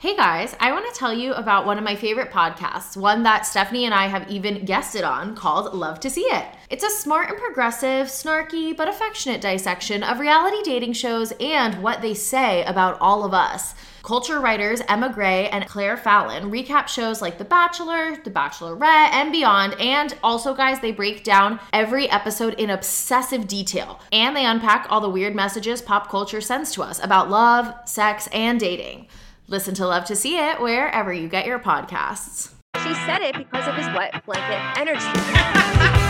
Hey guys, I want to tell you about one of my favorite podcasts, one that Stefanie and I have even guested on called Love to See It. It's a smart and progressive, snarky, but affectionate dissection of reality dating shows and what they say about all of us. Culture writers Emma Gray and Claire Fallon recap shows like The Bachelor, The Bachelorette, and beyond. And also, guys, they break down every episode in obsessive detail. And they unpack all the weird messages pop culture sends to us about love, sex, and dating. Listen to Love to See It wherever you get your podcasts. She said it because of his wet blanket energy.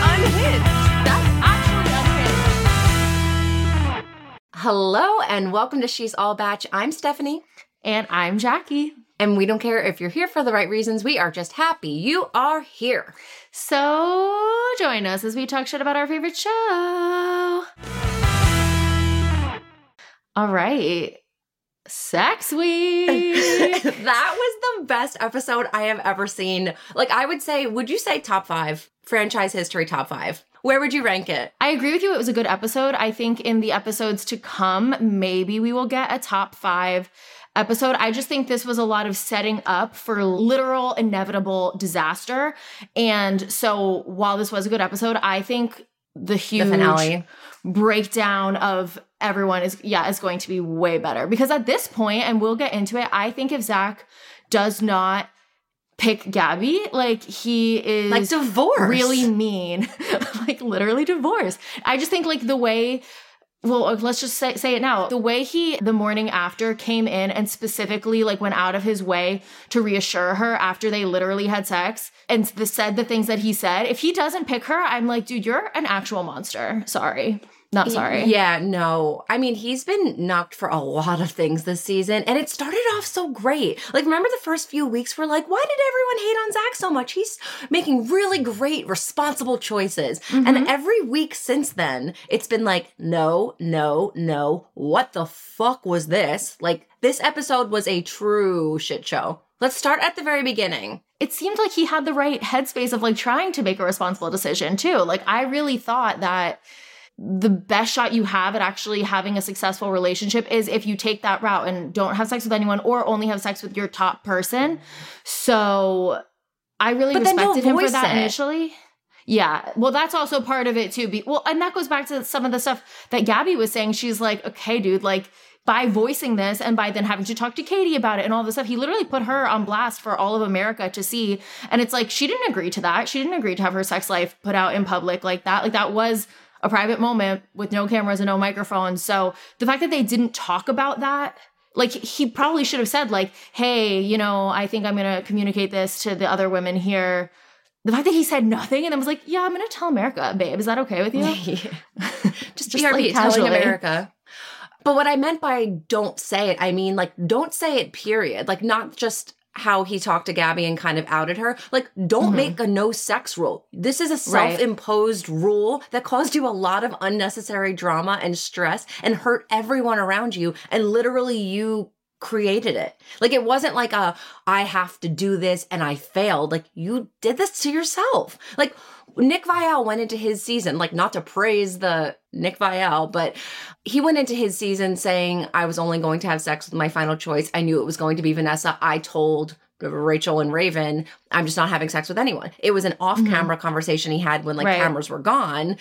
Unhinged. That's actually unhinged. Hello and welcome to She's All Bach. I'm Stefanie. And I'm Jackie. And we don't care if you're here for the right reasons. We are just happy you are here. So join us as we talk shit about our favorite show. All right. Sex week. that was the best episode I have ever seen. Like, I would say, would you say top five? Franchise history top five. Where would you rank it? I agree with you. It was a good episode. I think in the episodes to come, maybe we will get a top five episode. I just think this was a lot of setting up for literal inevitable disaster. And so while this was a good episode, I think the huge The finale. breakdown of everyone is yeah is going to be way better because at this point and we'll get into it i think if zach does not pick gabi like he is Like divorce. really mean like literally divorce i just think like the way well uh, let's just say, say it now. The way he the morning after came in and specifically like went out of his way to reassure her after they literally had sex and the, said the things that he said if he doesn't pick her i'm like dude you're an actual monster. Sorry not sorry Yeah, no. I mean, he's been knocked for a lot of things this season, and it started off so great. Like, remember the first few weeks were like, why did everyone hate on Zach so much? He's making really great, responsible choices. And mm-hmm. every week since then, it's been like, no, no, no. What the fuck was this? Like, this episode was a true shit show. Let's start at the very beginning. it seemed like he had the right headspace of like trying to make a responsible decision too. Like I really thought that the best shot you have at actually having a successful relationship is if you take that route and don't have sex with anyone or only have sex with your top person. So I really But respected him for that it. initially. Yeah. Well, that's also part of it too. Be well, and that goes back to some of the stuff that Gabi was saying. She's like, okay, dude, like by voicing this and by then having to talk to Kaity about it and all this stuff, he literally put her on blast for all of America to see. And it's like she didn't agree to that. She didn't agree to have her sex life put out in public like that. Like that was a private moment with no cameras and no microphones. So the fact that they didn't talk about that like he probably should have said like hey you know i think i'm gonna communicate this to the other women here the fact that he said nothing and then was like yeah i'm gonna tell america babe is that okay with you just, Just, BRB, like, telling. America. But what I meant by don't say it, I mean like don't say it, period. Like not just how he talked to Gabi and kind of outed her. Like, don't Mhm. make a no sex rule. This is a self imposed rule that caused you a lot of unnecessary drama and stress and hurt everyone around you. And literally, you created it. Like, it wasn't like a, I have to do this and I failed. Like, you did this to yourself. Like, Nick Viall went into his season, like, not to praise the Nick Viall, but he went into his season saying, I was only going to have sex with my final choice. I knew it was going to be Vanessa. I told Rachel and Raven, I'm just not having sex with anyone. It was an off camera mm-hmm. conversation he had when like Right. cameras were gone.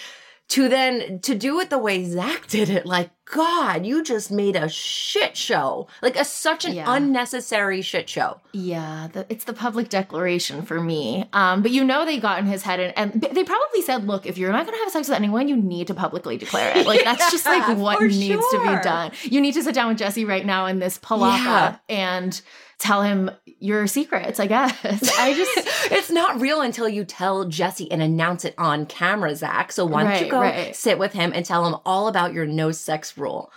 To then to do it the way Zach did it, like God, you just made a shit show, like a such an Yeah. unnecessary shit show. Yeah, the, it's the public declaration for me. Um, but you know they got in his head and, and they probably said, "Look, if you're not going to have sex with anyone, you need to publicly declare it. Like that's just like what needs to be done. You need to sit down with Jesse right now in this palapa Yeah. and tell him your secrets. I guess. I just it's not real until you tell Jesse and announce it on camera, Zach. So why don't you go right. sit with him and tell him all about your no sex rule?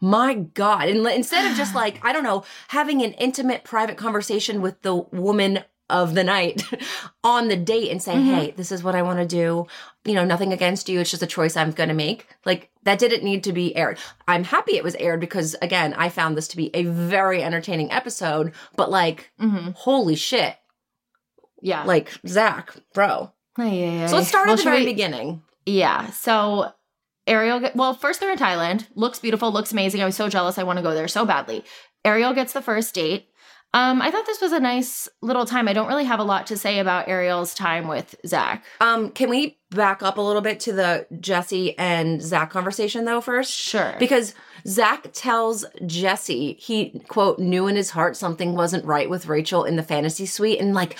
My God. And instead of just like, I don't know, having an intimate private conversation with the woman of the night on the date and saying, Mhm. hey, this is what I want to do. You know, nothing against you. It's just a choice I'm going to make. Like, that didn't need to be aired. I'm happy it was aired because, again, I found this to be a very entertaining episode, but like, mhm. holy shit. yeah, Like, Zach, bro. Ay, ay, ay. So let's start Well, at the very we- beginning. Yeah. So Ariel, get, well, first they're in Thailand. Looks beautiful, looks amazing. I was so jealous. I want to go there so badly. Ariel gets the first date. Um, I thought this was a nice little time. I don't really have a lot to say about Ariel's time with Zach. Um, can we back up a little bit to the Jesse and Zach conversation though first? Sure. Because Zach tells Jesse he quote knew in his heart something wasn't right with Rachel in the fantasy suite, and like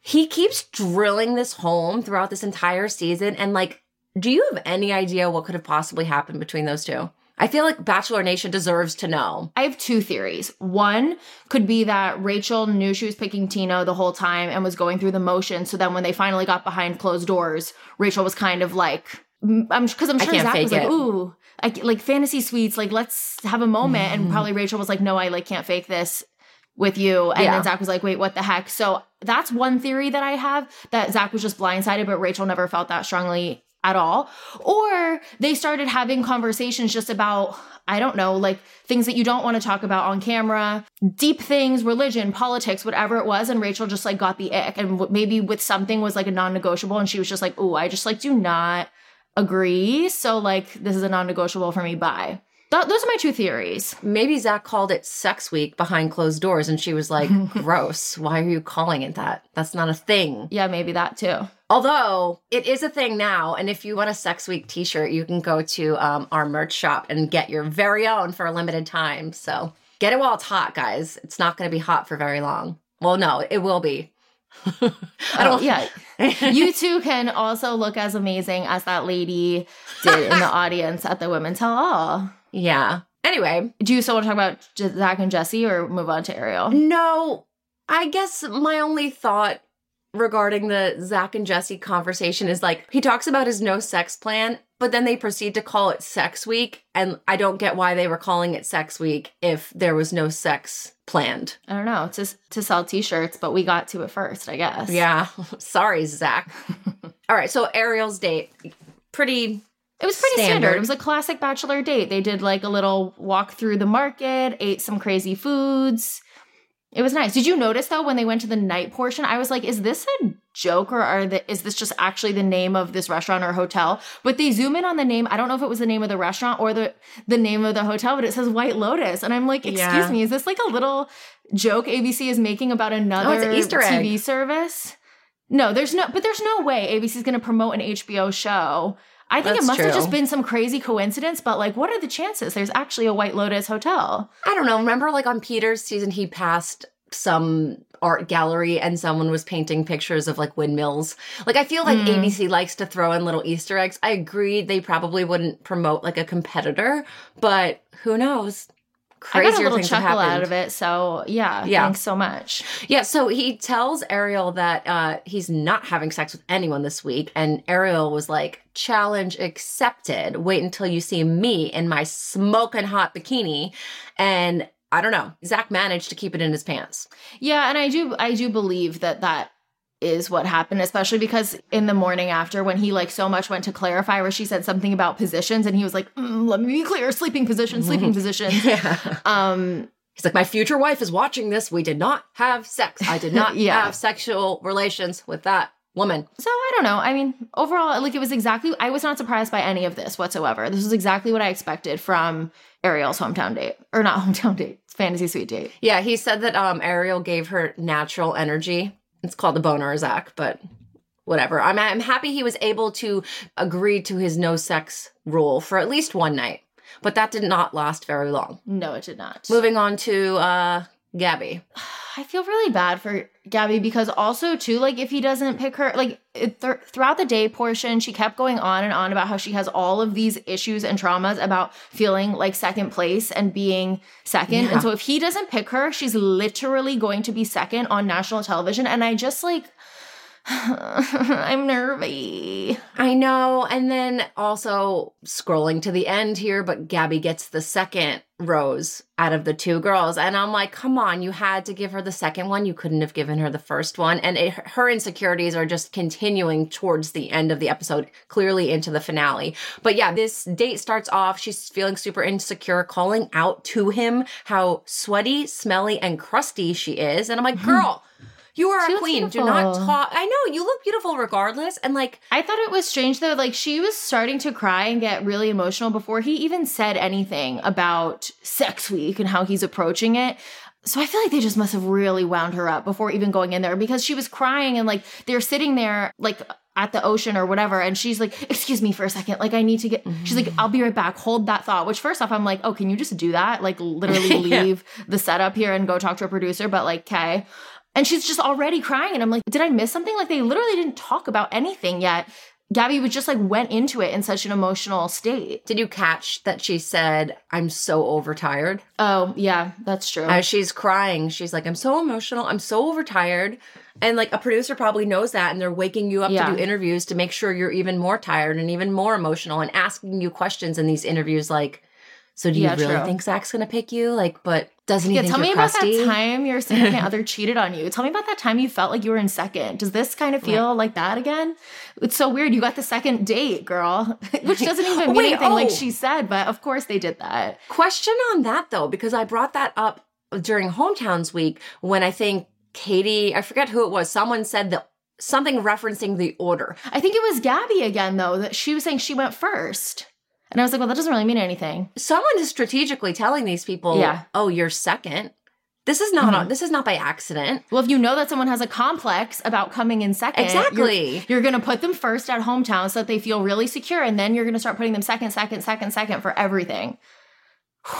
he keeps drilling this home throughout this entire season. And like, do you have any idea what could have possibly happened between those two? I feel like Bachelor Nation deserves to know. I have two theories. One could be that Rachel knew she was picking Tino the whole time and was going through the motions. So then when they finally got behind closed doors, Rachel was kind of like, mm, I'm because I'm sure Zach was like, it. ooh, I, like fantasy suites, like let's have a moment. Mm-hmm. And probably Rachel was like, no, I like can't fake this with you. And Yeah. then Zach was like, wait, what the heck? So that's one theory that I have that Zach was just blindsided, but Rachel never felt that strongly at all. Or they started having conversations just about, I don't know, like things that you don't want to talk about on camera, deep things, religion, politics, whatever it was. And Rachel just like got the ick. And maybe with something was like a non negotiable. And she was just like, oh, I just like do not agree. So like this is a non negotiable for me. Bye. Th- those are my two theories. Maybe Zach called it Sex Week behind closed doors, and she was like, "Gross! Why are you calling it that? That's not a thing." Yeah, maybe that too. Although it is a thing now, and if you want a Sex Week T-shirt, you can go to um, our merch shop and get your very own for a limited time. So get it while it's hot, guys. It's not going to be hot for very long. Well, no, it will be. I Oh, don't. yeah. you two can also look as amazing as that lady did in the audience at the Women Tell All. Yeah. Anyway, Do you still want to talk about Zach and Jesse or move on to Ariel? No, I guess my only thought regarding the Zach and Jesse conversation is like he talks about his no sex plan, but then they proceed to call it sex week. And I don't get why they were calling it sex week if there was no sex planned. I don't know. To, to sell t shirts, but we got to it first, I guess. Yeah. Sorry, Zach. All right. So Ariel's date, pretty. It was pretty standard. Standard. It was a classic bachelor date. They did like a little walk through the market, ate some crazy foods. It was nice. Did you notice though when they went to the night portion? I was like, is this a joke or are the, is this just actually the name of this restaurant or hotel? But they zoom in on the name. I don't know if it was the name of the restaurant or the the name of the hotel, but it says White Lotus, and I'm like, excuse Yeah. me, is this like a little joke ABC is making about oh, another an Easter egg. TV service? No, there's no, but there's no way ABC is going to promote an HBO show. I think That's it must have just been some crazy coincidence, but like, what are the chances there's actually a White Lotus hotel? I don't know. Remember, like on Peter's season, he passed some art gallery and someone was painting pictures of like windmills. Like, I feel like Mm. ABC likes to throw in little Easter eggs. I agree they probably wouldn't promote like a competitor, but who knows? I got a little chuckle out of it. So yeah, Yeah. thanks so much. Yeah, so he tells Ariel that uh, he's not having sex with anyone this week, and Ariel was like, "Challenge accepted. Wait until you see me in my smoking hot bikini." And I don't know, Zach managed to keep it in his pants. Yeah, and I do I do believe that that is what happened, especially because in the morning after when he like so much went to clarify where she said something about positions and he was like, "Mm, let me be clear, sleeping position, sleeping positions. Yeah. Um He's like, my future wife is watching this. We did not have sex. I did not Yeah. have sexual relations with that woman. So I don't know. I mean, overall, like it was exactly. I was not surprised by any of this whatsoever. This was exactly what I expected from Ariel's hometown date, or not hometown date, fantasy suite date. Yeah, he said that um Ariel gave her natural energy. It's called the boner Zach, but whatever. I'm I'm happy he was able to agree to his no sex rule for at least one night. But that did not last very long. No, it did not. Moving on to uh Gabi. I feel really bad for Gabi because also too, like if he doesn't pick her, like it, th- throughout the day portion, she kept going on and on about how she has all of these issues and traumas about feeling like second place and being second. Yeah. And so if he doesn't pick her, she's literally going to be second on national television. And I just like, I'm nervy. I know. And then also scrolling to the end here, but Gabi gets the second rose out of the two girls. And I'm like, come on, you had to give her the second one. You couldn't have given her the first one. And it, her insecurities are just continuing towards the end of the episode, clearly into the finale. But yeah, this date starts off. She's feeling super insecure, calling out to him how sweaty, smelly, and crusty she is. And I'm like, mm-hmm. girl. You are She a queen. Do not talk. I know you look beautiful regardless. And like, I thought it was strange though, like she was starting to cry and get really emotional before he even said anything about sex week and how he's approaching it. So I feel like they just must have really wound her up before even going in there because she was crying and like they're sitting there like at the ocean or whatever and she's like excuse me for a second like I need to get mm-hmm. she's like I'll be right back hold that thought which first off I'm like oh can you just do that like literally Yeah. leave the setup here and go talk to a producer but like okay and she's just already crying and I'm like did I miss something like they literally didn't talk about anything yet Gabi was just like went into it in such an emotional state Did you catch that she said, I'm so overtired? oh yeah that's true As she's crying, she's like, I'm so emotional. I'm so overtired. And like a producer probably knows that. And they're waking you up Yeah. to do interviews to make sure you're even more tired and even more emotional and asking you questions in these interviews like, so do you Yeah, really true. think Zach's going to pick you? Like, but doesn't Yeah, tell me you're about crusty? that time your significant other cheated on you. Tell me about that time you felt like you were in second. Does this kind of feel like that again? It's so weird. You got the second date, girl, which doesn't even oh, mean Wait, anything like oh. she said, but of course they did that. Question on that though, because I brought that up during Hometowns Week when I think Kaity, I forget who it was, someone said that something referencing the order. I think it was Gabi again, though, that she was saying she went first. And I was like, well, that doesn't really mean anything. Someone is strategically telling these people, Yeah. oh, you're second. This is not Mhm. this is not by accident. Well, if you know that someone has a complex about coming in second, you're- Exactly. You're, going to put them first at hometown so that they feel really secure. And then you're going to start putting them second, second, second, second for everything.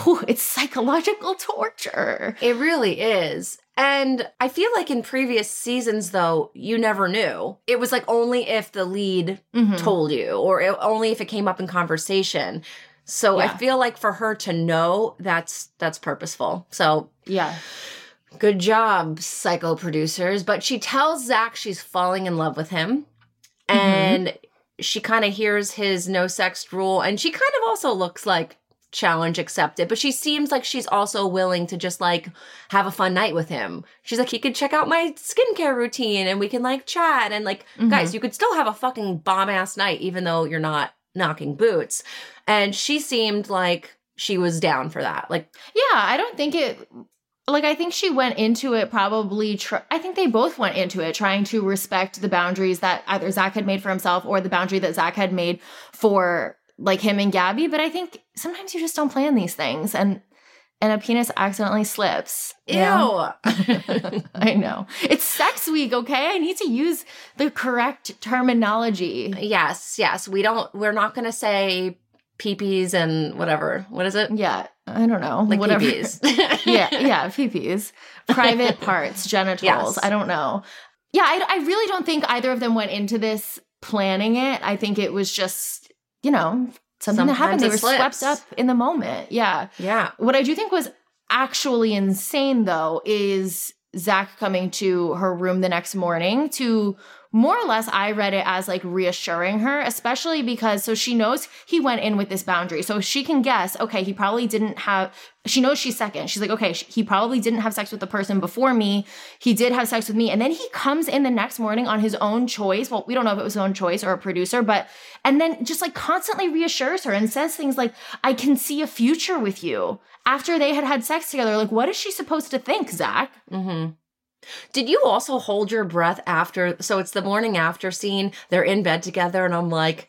Whew, it's psychological torture. It really is. And I feel like in previous seasons, though, you never knew. It was like only if the lead Mhm. told you, or it, only if it came up in conversation. So I feel like for her to know, that's that's purposeful. So Yeah. good job, psycho producers. But she tells Zach she's falling in love with him, and she kind of hears his no sex rule, and she kind of also looks like challenge accepted but she seems like she's also willing to just like have a fun night with him. She's like he could check out my skincare routine and we can like chat and like mm-hmm. guys you could still have a fucking bomb ass night even though you're not knocking boots. And she seemed like she was down for that. Like Yeah, I don't think it like I think she went into it probably tr- I think they both went into it trying to respect the boundaries that either Zach had made for himself or the boundary that Zach had made for like him and Gabby, but I think sometimes you just don't plan these things and and a penis accidentally slips. know? I know. It's sex week, okay? I need to use the correct terminology. yes yes we don't we're not gonna say peepees and whatever what is it Yeah, I don't know. like whatever. peepees yeah, yeah, peepees, private parts, genitals. Yes. I don't know. Yeah, I, I really don't think either of them went into this planning it. I think it was just, you know, something that happened. They were Sometimes it swept up in the moment. Yeah. yeah What I do think was actually insane, though, is Zach coming to her room the next morning to more or less, I read it as like reassuring her, especially because so she knows he went in with this boundary. So she can guess, okay, he probably didn't have, she knows she's second. She's like, okay, he probably didn't have sex with the person before me. He did have sex with me. And then he comes in the next morning on his own choice. Well, we don't know if it was his own choice or a producer, but, and then just like constantly reassures her and says things like, I can see a future with you after they had had sex together. Like, what is she supposed to think, Zach? Mm-hmm. Did you also hold your breath after? So it's the morning after scene. They're in bed together, and I'm like,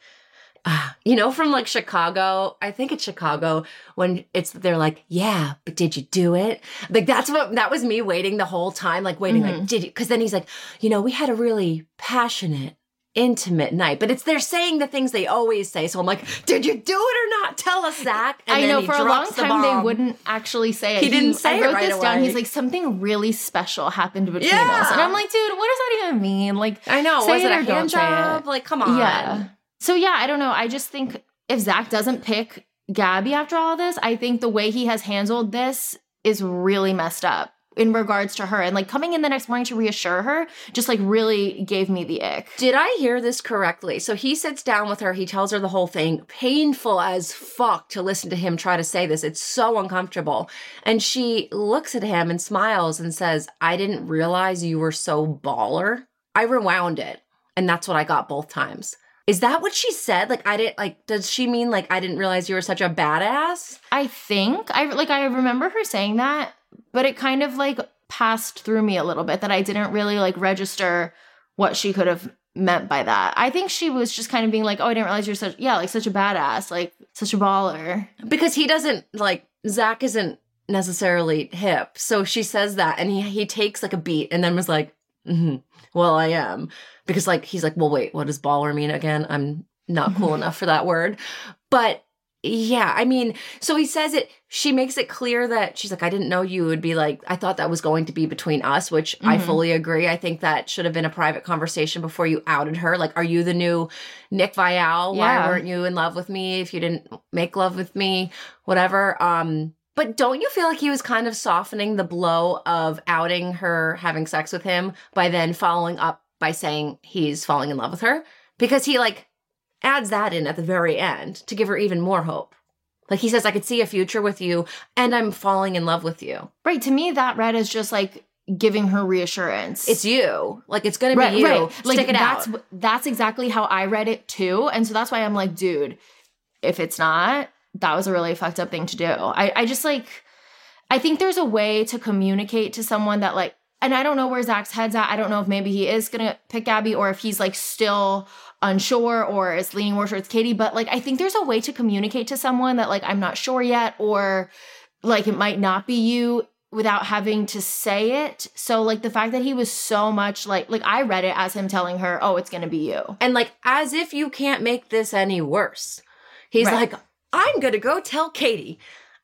ah, you know, from like Chicago. I think it's Chicago when it's they're like, yeah, but did you do it? Like that's what that was me waiting the whole time, like waiting, like did you? Because then he's like, you know, we had a really passionate. Intimate night, but it's they're saying the things they always say. So I'm like, did you do it or not? Tell us, Zach. And I then know he for a long the time they wouldn't actually say it. He didn't say I it wrote right this down. away. He's like something really special happened between Yeah. us, and I'm like, dude, what does that even mean? Like, I know. say was it, it a hand say it. job? Like, come on. Yeah. So yeah, I don't know. I just think if Zach doesn't pick Gabi after all this, I think the way he has handled this is really messed up in regards to her. And like coming in the next morning to reassure her just like really gave me the ick. Did I hear this correctly? So he sits down with her, he tells her the whole thing. Painful as fuck to listen to him try to say this. It's so uncomfortable. And she looks at him and smiles and says, I didn't realize you were so baller. I rewound it. And that's what I got both times. Is that what she said? Like, I didn't, like, does she mean, like, I didn't realize you were such a badass? I think I like I remember her saying that, but it kind of like passed through me a little bit that I didn't really like register what she could have meant by that. I think she was just kind of being like, "Oh, I didn't realize you're such yeah, like such a badass, like such a baller." Because he doesn't, like, Zach isn't necessarily hip. So she says that and he he takes like a beat and then was like, hmm well, I am. Because like he's like, well, wait, what does baller mean again? I'm not cool enough for that word. But yeah, I mean, so he says it, she makes it clear that she's like, I didn't know you would be like, I thought that was going to be between us, which I Mhm. fully agree. I think that should have been a private conversation before you outed her. Like, are you the new Nick Viall? Why weren't you in love with me if you didn't make love with me? Whatever. Um, but don't you feel like he was kind of softening the blow of outing her having sex with him by then following up by saying he's falling in love with her? Because he like adds that in at the very end to give her even more hope. Like he says, I could see a future with you and I'm falling in love with you. Right. To me, that read is just like giving her reassurance. It's you. Like it's gonna right, be you. right. Like Stick it that's out. that's exactly how I read it too. And so that's why I'm like, dude, if it's not, that was a really fucked up thing to do. I, I just like I think there's a way to communicate to someone that like and I don't know where Zach's head's at. I don't know if maybe he is gonna pick Abby or if he's like still unsure or is leaning more towards Kaity. But like I think there's a way to communicate to someone that like I'm not sure yet, or like it might not be you without having to say it. So like the fact that he was so much like like I read it as him telling her, "Oh, it's going to be you." and like as if you can't make this any worse. He's Right. like, I'm gonna go tell Kaity.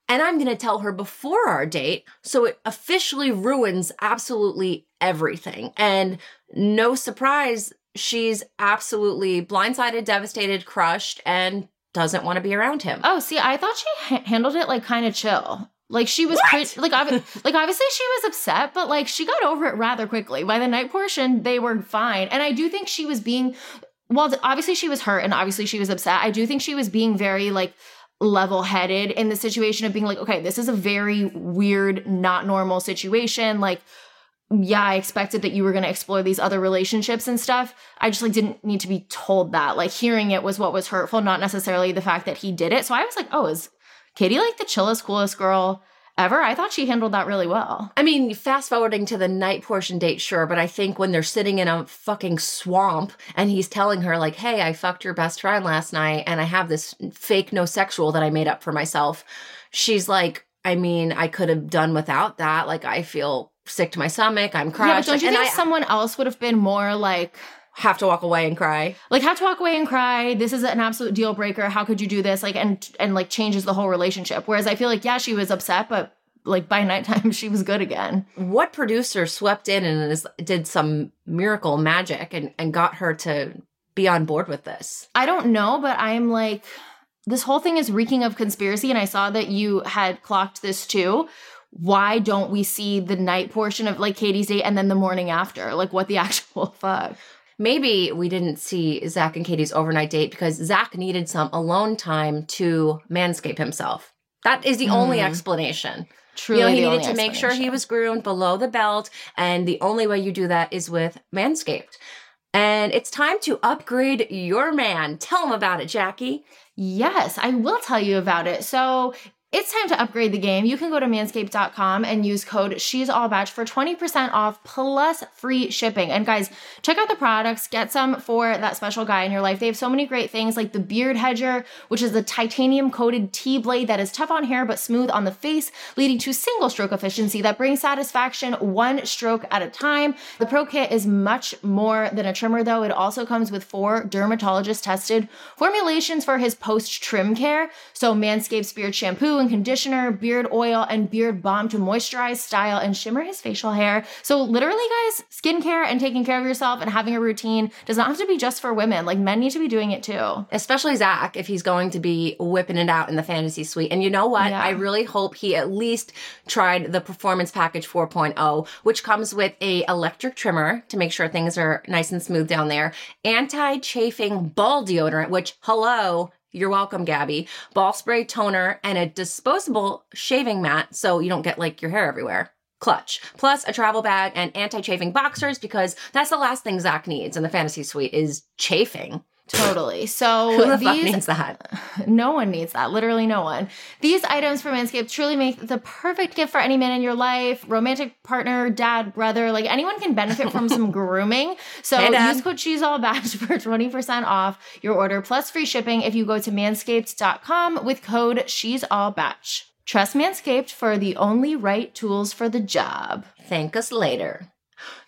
And I'm gonna tell her before our date, so it officially ruins absolutely everything. And no surprise, she's absolutely blindsided, devastated, crushed, and doesn't want to be around him. Oh, see, I thought she ha- handled it like kind of chill. Like she was pretty, like like obviously she was upset, but like she got over it rather quickly. By the night portion, they were fine, and I do think she was being, well, obviously she was hurt, and obviously she was upset. I do think she was being very like level headed in the situation of being like, okay, this is a very weird, not normal situation. Like, yeah, I expected that you were going to explore these other relationships and stuff. I just like didn't need to be told that. Like hearing it was what was hurtful, not necessarily the fact that he did it. So I was like, oh, is Kaity like the chillest, coolest girl ever? I thought she handled that really well. I mean, fast forwarding to the night portion date, sure, but I think when they're sitting in a fucking swamp and he's telling her, like, hey, I fucked your best friend last night and I have this fake no sexual that I made up for myself, she's like, I mean, I could have done without that. Like, I feel sick to my stomach. I'm crushed. Yeah, but don't you and think I someone else would have been more like, have to walk away and cry. like have to walk away and cry? This is an absolute deal breaker. How could you do this? Like, and and like changes the whole relationship. Whereas I feel like, yeah, she was upset, but like by nighttime she was good again. What producer swept in and is, did some miracle magic and, and got her to be on board with this? I don't know, but I'm like, this whole thing is reeking of conspiracy. And I saw that you had clocked this too. Why don't we see the night portion of like Kaity's date and then the morning after? Like, what the actual fuck? Maybe we didn't see Zach and Kaity's overnight date because Zach needed some alone time to manscape himself. That is the only Mm. explanation. Truly, you know, he needed to make sure he was groomed below the belt, and the only way you do that is with Manscaped. And it's time to upgrade your man. Tell him about it, Jackie. Yes, I will tell you about it. So it's time to upgrade the game. You can go to manscaped.com and use code She's All Bach for 20% off plus free shipping. And guys, check out the products, get some for that special guy in your life. They have so many great things like the Beard Hedger, which is a titanium coated T blade that is tough on hair but smooth on the face, leading to single stroke efficiency that brings satisfaction one stroke at a time. The Pro Kit is much more than a trimmer, though. It also comes with four dermatologist tested formulations for his post trim care. So, Manscaped's beard shampoo and conditioner, beard oil, and beard balm to moisturize, style, and shimmer his facial hair. So, literally, guys, skincare and taking care of yourself and having a routine does not have to be just for women. Like, men need to be doing it too. especially Zach, if he's going to be whipping it out in the fantasy suite. And you know what? Yeah. I really hope he at least tried the Performance Package 4.0, which comes with a electric trimmer to make sure things are nice and smooth down there, anti-chafing ball deodorant, which hello. You're welcome, Gabi. Ball spray toner and a disposable shaving mat so you don't get like your hair everywhere. Clutch. Plus a travel bag and anti-chafing boxers because that's the last thing Zach needs in the fantasy suite is chafing. Totally. So, Who the fuck these needs that? No one needs that. Literally, no one. These items from Manscaped truly make the perfect gift for any man in your life, romantic partner, dad, brother. Like anyone can benefit from some grooming. So Hey, use code She's All Bach for 20% off your order plus free shipping if you go to manscaped.com with code She's All Bach. Trust Manscaped for the only right tools for the job. Thank us later.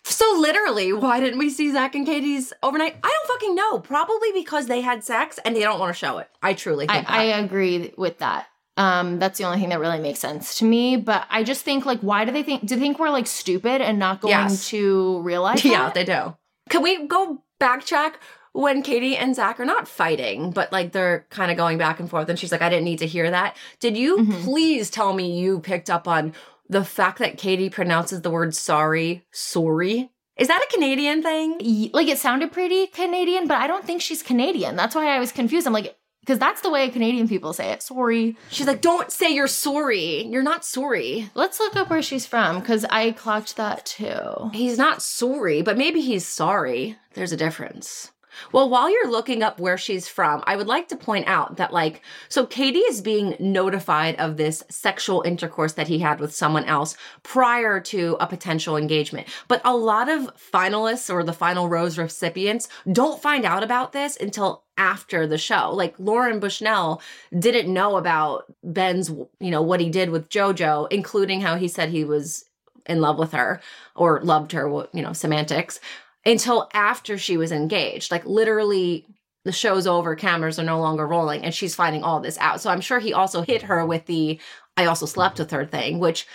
So literally, why didn't we see Zach and Kaity's overnight? I don't fucking know. Probably because they had sex and they don't want to show it. I truly I, think I agree with that. Um, that's the only thing that really makes sense to me. But I just think like, why do they think? Do they think we're like stupid and not going Yes. to realize? yeah, that? they do. Can we go backtrack when Kaity and Zach are not fighting, but like they're kind of going back and forth? And she's like, I didn't need to hear that. Did you Mhm. please tell me you picked up on the fact that Kaity pronounces the word sorry, sorry? Is that a Canadian thing? Like it sounded pretty Canadian, but I don't think she's Canadian. That's why I was confused. I'm like, because that's the way Canadian people say it. Sorry. She's like, don't say you're sorry. You're not sorry. Let's look up where she's from because I clocked that too. He's not sorry, but maybe he's sorry. There's a difference. Well, while you're looking up where she's from, I would like to point out that, like, so Kaity is being notified of this sexual intercourse that he had with someone else prior to a potential engagement. But a lot of finalists or the final rose recipients don't find out about this until after the show. Like, Lauren Bushnell didn't know about Ben's, you know, what he did with JoJo, including how he said he was in love with her or loved her, you know, semantics, until after she was engaged. Like literally the show's over, cameras are no longer rolling, and she's finding all this out. So I'm sure he also hit her with the I also slept with her thing, which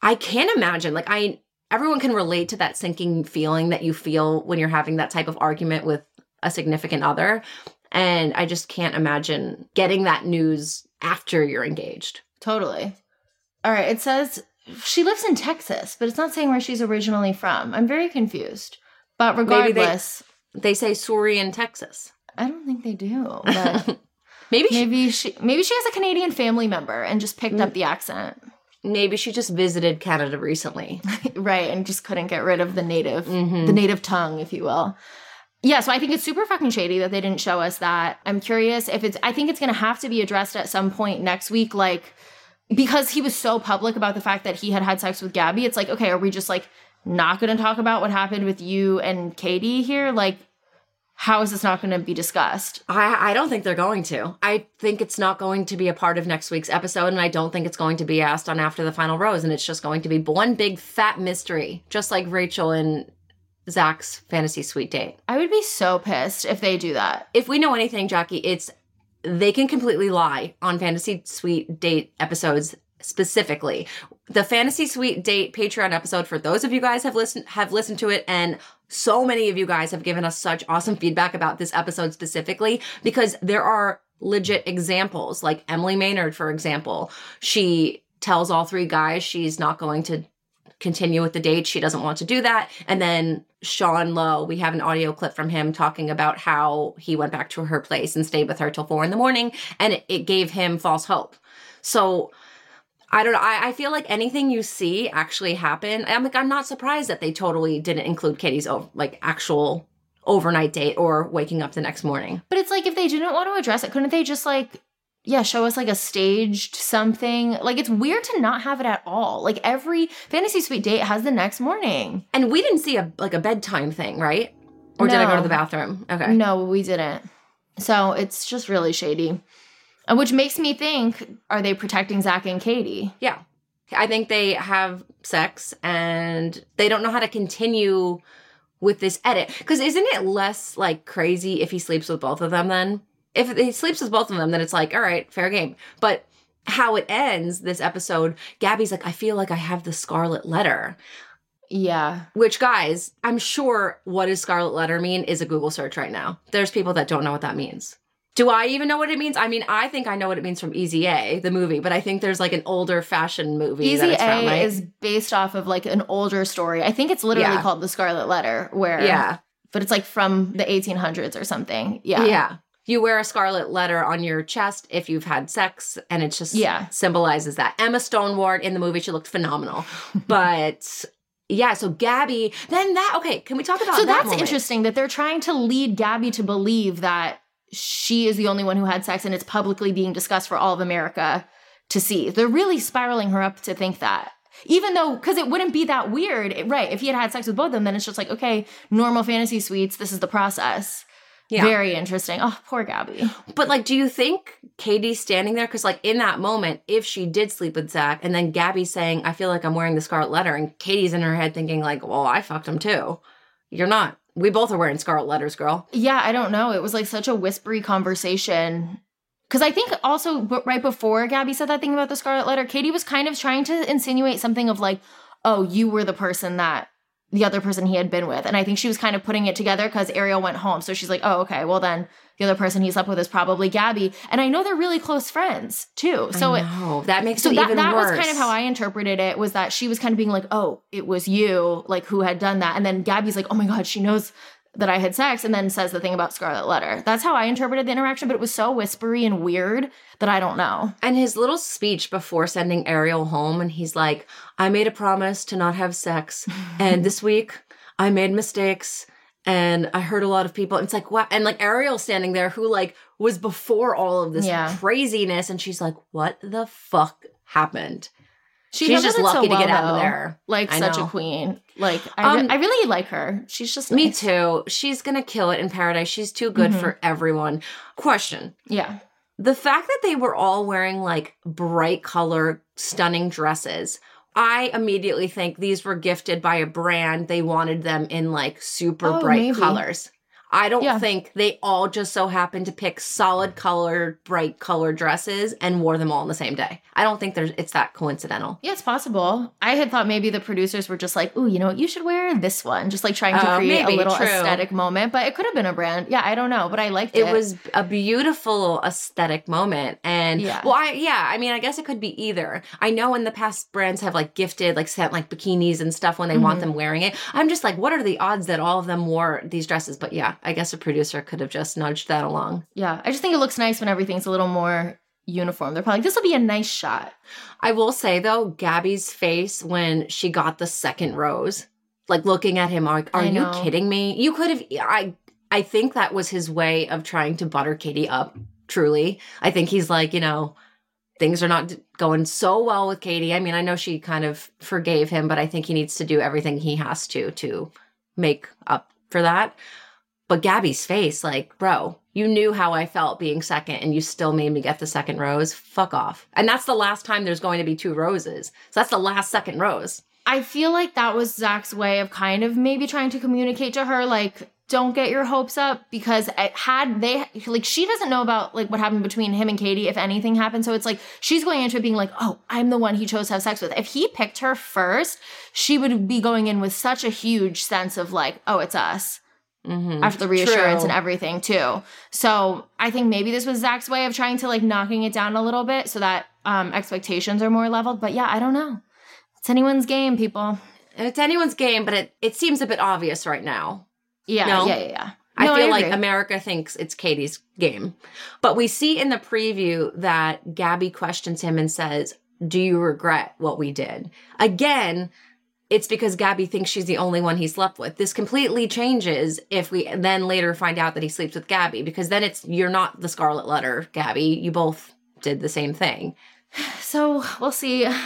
I can't imagine. Like I everyone can relate to that sinking feeling that you feel when you're having that type of argument with a significant other. And I just can't imagine getting that news after you're engaged. Totally. All right. It says she lives in Texas, but it's not saying where she's originally from. I'm very confused. But Maybe they- regardless, They say sorry in Texas. I don't think they do. But maybe she, maybe she maybe she has a Canadian family member and just picked Mm. up the accent. maybe she just visited Canada recently. right, and just couldn't get rid of the native Mhm. the native tongue, if you will. Yeah, so I think it's super fucking shady that they didn't show us that. I'm curious if it's I think it's gonna have to be addressed at some point next week, like because he was so public about the fact that he had had sex with Gabi, it's like, okay, are we just like not gonna talk about what happened with you and Kaity here? Like, how is this not gonna be discussed? I, I don't think they're going to. I think it's not going to be a part of next week's episode, and I don't think it's going to be asked on After the Final Rose, and it's just going to be one big fat mystery, just like Rachel and Zach's fantasy suite date. I would be so pissed if they do that. If we know anything, Jackie, it's they can completely lie on fantasy suite date episodes specifically. The fantasy suite date Patreon episode for those of you guys have listened have listened to it and so many of you guys have given us such awesome feedback about this episode specifically because there are legit examples like Emily Maynard for example. She tells all three guys she's not going to continue with the date. She doesn't want to do that. And then Sean Lowe, we have an audio clip from him talking about how he went back to her place and stayed with her till four in the morning, and it, it gave him false hope. So I don't know. I, I feel like anything you see actually happen. I'm like, I'm not surprised that they totally didn't include Kitty's ov- like actual overnight date or waking up the next morning. But it's like if they didn't want to address it, couldn't they just like yeah, show us like a staged something? Like it's weird to not have it at all. Like every fantasy suite date has the next morning. And we didn't see a like a bedtime thing, right? Or did I go to the bathroom? Okay. No, we didn't. So it's just really shady. And which makes me think, are they protecting Zach and Kaity? Yeah. I think they have sex and they don't know how to continue with this edit. Because isn't it less like crazy if he sleeps with both of them then? If he sleeps with both of them, then it's like, all right, fair game. But how it ends this episode, Gabi's like, I feel like I have the scarlet letter. Yeah. Which, guys, I'm sure what does scarlet letter mean is a Google search right now. There's people that don't know what that means. Do I even know what it means? I mean, I think I know what it means from Easy A, the movie, but I think there's like an older fashion movie Easy A from, right? is based off of like an older story. I think it's literally Yeah. called The Scarlet Letter, where yeah, but it's like from the 1800s or something. Yeah. yeah. You wear a scarlet letter on your chest if you've had sex, and it just Yeah. symbolizes that. Emma Stone wore it in the movie; she looked phenomenal. but yeah, so Gabi, then that okay. Can we talk about So that that's moment? interesting that they're trying to lead Gabi to believe that she is the only one who had sex and it's publicly being discussed for all of America to see. They're really spiraling her up to think that. Even though, because it wouldn't be that weird, it- right? If he had had sex with both of them, then it's just like, okay, normal fantasy suites, this is the process. Yeah. Very interesting. Oh, poor Gabi. But like, do you think Kaity's standing there? Because like in that moment, if she did sleep with Zach, and then Gabi's saying, "I feel like I'm wearing the scarlet letter," and Kaity's in her head thinking like, "Well, I fucked him too." You're not. We both are wearing scarlet letters, girl. Yeah, I don't know. It was like such a whispery conversation. Because I think also right before Gabi said that thing about the Scarlet Letter, Kaity was kind of trying to insinuate something of like, oh, you were the person that the other person he had been with. And I think she was kind of putting it together because Ariel went home. So she's like, oh, okay, well then the other person he slept with is probably Gabi. And I know they're really close friends too. So it, that makes so it that, even that worse. was kind of how I interpreted it was that she was kind of being like, oh, it was you, like who had done that. And then Gabi's like, oh my God, she knows that I had sex and then says the thing about Scarlet Letter. That's how I interpreted the interaction, but it was so whispery and weird that I don't know. And his little speech before sending Ariel home, and he's like, I made a promise to not have sex. and this week I made mistakes and I hurt a lot of people. It's like, wow. And like Ariel standing there who like was before all of this Yeah. craziness. And she's like, what the fuck happened? She She's just it so lucky to well, get out of there. Like such a queen. Like I, re- Um, I really like her. She's just Me too. She's gonna kill it in paradise. She's too good Mhm. for everyone. Question. Yeah. The fact that they were all wearing like bright color, stunning dresses, I immediately think these were gifted by a brand. They wanted them in like super Oh, bright maybe. colors. I don't Yeah. think they all just so happened to pick solid colored, bright colored dresses and wore them all on the same day. I don't think there's it's that coincidental. Yeah, it's possible. I had thought maybe the producers were just like, "Ooh, you know what? You should wear this one," just like trying to Oh, create maybe, a little true. aesthetic moment. But it could have been a brand. Yeah, I don't know, but I liked it. it was a beautiful aesthetic moment and Yeah. well I yeah I mean I guess it could be either I know in the past brands have like gifted like sent like bikinis and stuff when they want Mhm. them wearing it I'm just like what are the odds that all of them wore these dresses but yeah I guess a producer could have just nudged that along Yeah, I just think it looks nice when everything's a little more uniform. They're probably like, this will be a nice shot. I will say though Gabi's face when she got the second rose like looking at him like are you kidding me you could have I I think that was his way of trying to butter Kaity up truly I think he's like you know things are not going so well with Kaity. I mean, I know she kind of forgave him, but I think he needs to do everything he has to to make up for that. But Gabi's face, like, bro, you knew how I felt being second and you still made me get the second rose. Fuck off. And that's the last time there's going to be two roses. So that's the last second rose. I feel like that was Zach's way of kind of maybe trying to communicate to her, like, don't get your hopes up because it had they like she doesn't know about like what happened between him and Kaity if anything happened so it's like she's going into it being like oh I'm the one he chose to have sex with if he picked her first she would be going in with such a huge sense of like oh it's us Mm-hmm. after the reassurance True. and everything too. So I think maybe this was Zach's way of trying to like knocking it down a little bit so that um expectations are more leveled. But yeah, I don't know. It's anyone's game, people. It's anyone's game, but it, it seems a bit obvious right now. Yeah, No? yeah, yeah, yeah. I No, feel like. America thinks it's Kaity's game. But we see in the preview that Gabi questions him and says, Do you regret what we did? Again, it's because Gabi thinks she's the only one he slept with. This completely changes if we then later find out that he sleeps with Gabi, because then it's you're not the scarlet letter, Gabi. You both did the same thing. So we'll see.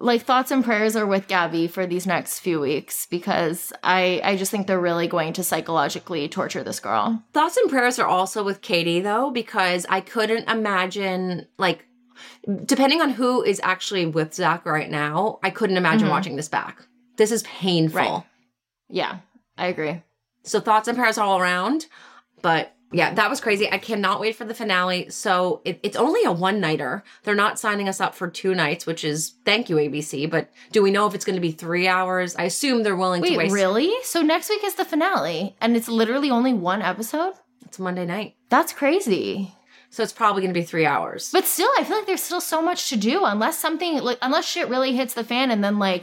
Like thoughts and prayers are with Gabi for these next few weeks because I I just think they're really going to psychologically torture this girl. Thoughts and prayers are also with Kaity though, because I couldn't imagine like depending on who is actually with Zach right now, I couldn't imagine Mhm. watching this back. This is painful. Right. Yeah, I agree. So thoughts and prayers all around. But yeah, that was crazy. I cannot wait for the finale. So it, it's only a one nighter. They're not signing us up for two nights, which is thank you, ABC. But do we know if it's going to be three hours? I assume they're willing to Wait, waste. really? So next week is the finale and it's literally only one episode? It's Monday night. That's crazy. So it's probably going to be three hours. But still, I feel like there's still so much to do unless something like unless shit really hits the fan and then like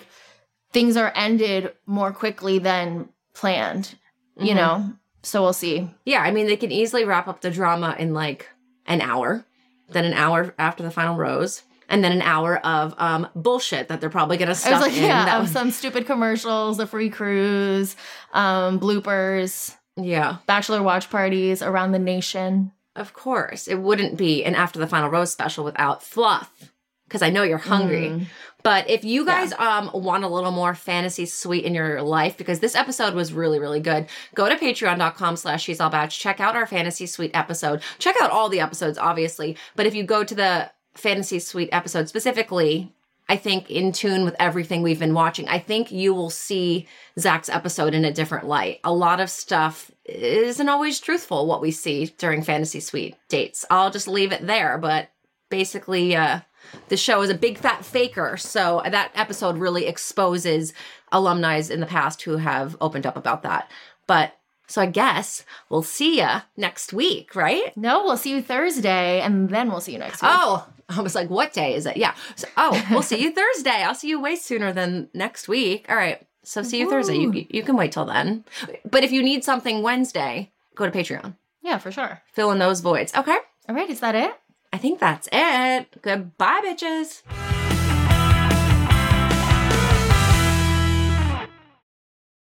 things are ended more quickly than planned. You Mhm. know? So we'll see. Yeah, I mean, they can easily wrap up the drama in like an hour, then an hour after the final rose, and then an hour of um bullshit that they're probably gonna I stuff was like, in. yeah, that of some stupid commercials, the free cruise, um, bloopers, yeah, bachelor watch parties around the nation. Of course. It wouldn't be an after the final rose special without fluff. because I know you're hungry. Mm. But if you guys um want a little more fantasy suite in your life, because this episode was really, really good, go to patreon.com slash she's all bach. Check out our fantasy suite episode. Check out all the episodes, obviously. But if you go to the fantasy suite episode specifically, I think in tune with everything we've been watching, I think you will see Zach's episode in a different light. A lot of stuff isn't always truthful what we see during fantasy suite dates. I'll just leave it there, but basically uh the show is a big fat faker. So that episode really exposes alumni in the past who have opened up about that. But so I guess we'll see you next week, right? No, we'll see you Thursday, and then we'll see you next week. Oh, I was like, what day is it? Yeah. So, oh, we'll see you Thursday. I'll see you way sooner than next week. All right. So see you Thursday. You you can wait till then. But if you need something Wednesday, go to Patreon. Yeah, for sure. Fill in those voids. Okay. All right, is that it? I think that's it. Goodbye, bitches.